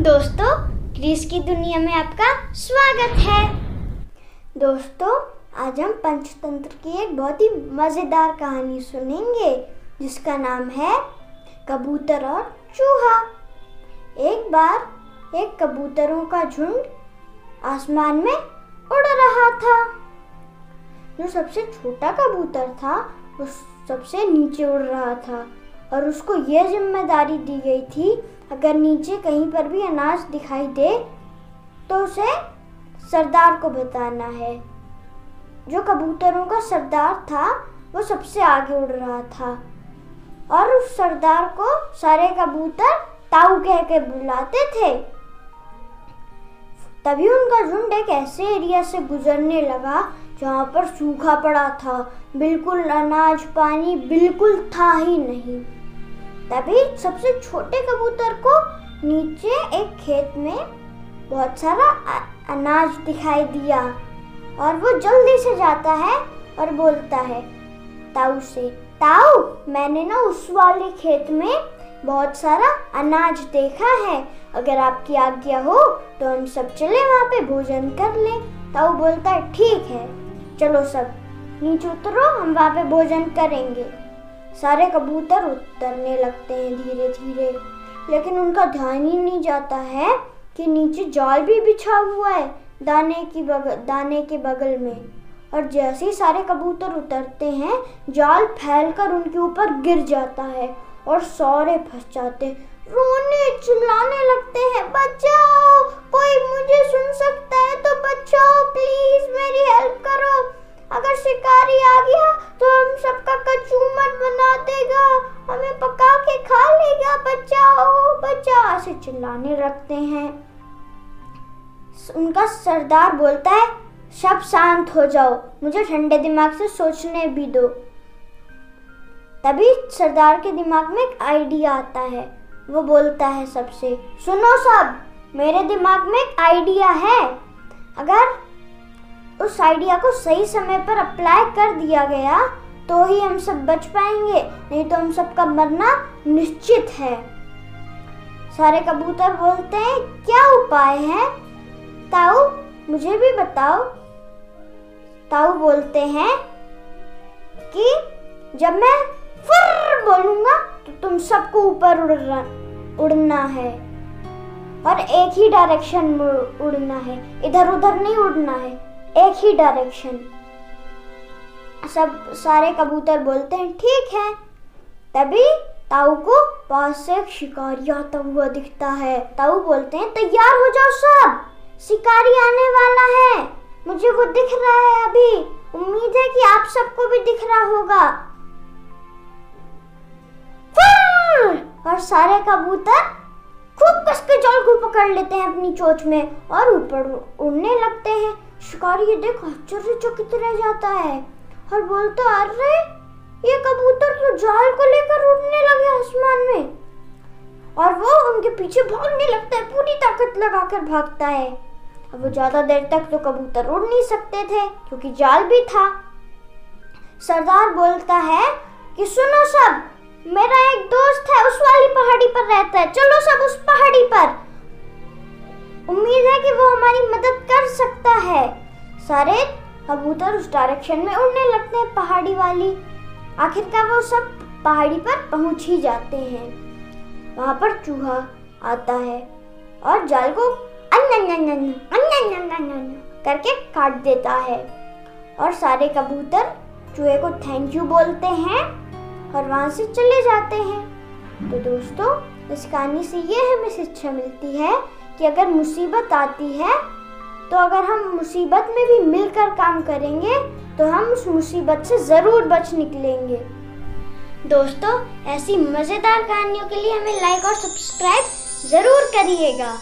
दोस्तों क्रिस की दुनिया में आपका स्वागत है। दोस्तों, आज हम पंचतंत्र की एक बहुत ही मज़ेदार कहानी सुनेंगे, जिसका नाम है कबूतर और चूहा। एक बार एक कबूतरों का झुंड आसमान में उड़ रहा था। जो सबसे छोटा कबूतर था, वो सबसे नीचे उड़ रहा था। और उसको यह ज़िम्मेदारी दी गई थी, अगर नीचे कहीं पर भी अनाज दिखाई दे तो उसे सरदार को बताना है। जो कबूतरों का सरदार था, वो सबसे आगे उड़ रहा था। और उस सरदार को सारे कबूतर ताऊ कह के बुलाते थे। तभी उनका झुंड एक ऐसे एरिया से गुजरने लगा, जहाँ पर सूखा पड़ा था। बिल्कुल अनाज पानी बिल्कुल था ही नहीं। तभी सबसे छोटे कबूतर को नीचे एक खेत में बहुत सारा अनाज दिखाई दिया। और वो जल्दी से जाता है और बोलता है, ताऊ से, ताऊ, मैंने ना उस वाले खेत में बहुत सारा अनाज देखा है। अगर आपकी आज्ञा हो तो हम सब चले वहाँ पे भोजन कर लें। ताऊ बोलता है, ठीक है, चलो सब, नीचे उतरो, हम वहाँ पे भोजन करेंगे। सारे कबूतर उतरने लगते हैं धीरे धीरे लेकिन उनका ध्यान ही नहीं जाता है कि नीचे जाल भी बिछा हुआ है दाने की बगल दाने के बगल में। और जैसे ही सारे कबूतर उतरते हैं, जाल फैलकर उनके ऊपर गिर जाता है और सारे फंस जाते रोने, चिल्लाने लगते हैं, बचाओ, कोई मुझे सुन सकता है तो बचाओ, प्लीज़ मेरी हेल्प ऐसे चिल्लाने लगते हैं। उनका सरदार बोलता है, सब शांत हो जाओ, मुझे ठंडे दिमाग से सोचने भी दो। तभी सरदार के दिमाग में एक आइडिया आता है। वो बोलता है सबसे, सुनो सब, मेरे दिमाग में एक आइडिया है। अगर उस आइडिया को सही समय पर अप्लाई कर दिया गया तो ही हम सब बच पाएँगे, नहीं तो हम सबका मरना निश्चित है। सारे कबूतर बोलते हैं, क्या उपाय है? ताऊ, मुझे भी बताओ। ताऊ बोलते हैं कि जब मैं फुर बोलूँगा तो तुम सबको ऊपर उड़ना है। और एक ही डायरेक्शन में उड़ना है। इधर उधर नहीं उड़ना है। एक ही डायरेक्शन सब सारे कबूतर बोलते हैं, ठीक है। तभी ताऊ को पास से एक शिकारी आता हुआ दिखता है। ताऊ बोलते हैं, तैयार हो जाओ सब। शिकारी आने वाला है। मुझे वो दिख रहा है अभी। उम्मीद है कि आप सबको भी दिख रहा होगा। और सारे कबूतर खूब कस के जल को पकड़ लेते हैं अपनी चोच में और ऊपर उड़ने लगते हैं। शिकारी ये देख आश्चर्यचकित रह जाता है और बोलता, अरे, ये कबूतर तो जाल को लेकर उड़ने लगे आसमान में। और वो उनके पीछे भागने लगता है, पूरी ताकत लगाकर भागता है। अब वो ज़्यादा देर तक तो कबूतर उड़ नहीं सकते थे, क्योंकि जाल भी था। सरदार बोलता है कि सुनो सब, मेरा एक दोस्त है, उस वाली पहाड़ी पर रहता है। चलो सब उस पहाड़ी पर। उम्मीद है कि वो हमारी मदद कर सकता है। सारे कबूतर उस डायरेक्शन में उड़ने लगते हैं, पहाड़ी वाली। आखिरकार वो सब पहाड़ी पर पहुँच ही जाते हैं। वहाँ पर चूहा आता है और जाल को करके काट देता है। और सारे कबूतर चूहे को थैंक यू बोलते हैं और वहाँ से चले जाते हैं। तो दोस्तों, इस कहानी से ये हमें शिक्षा मिलती है कि अगर मुसीबत आती है तो अगर हम मुसीबत में भी मिलकर काम करेंगे तो हम उस मुसीबत से ज़रूर बच निकलेंगे। दोस्तों, ऐसी मज़ेदार कहानियों के लिए हमें लाइक और सब्सक्राइब ज़रूर करिएगा।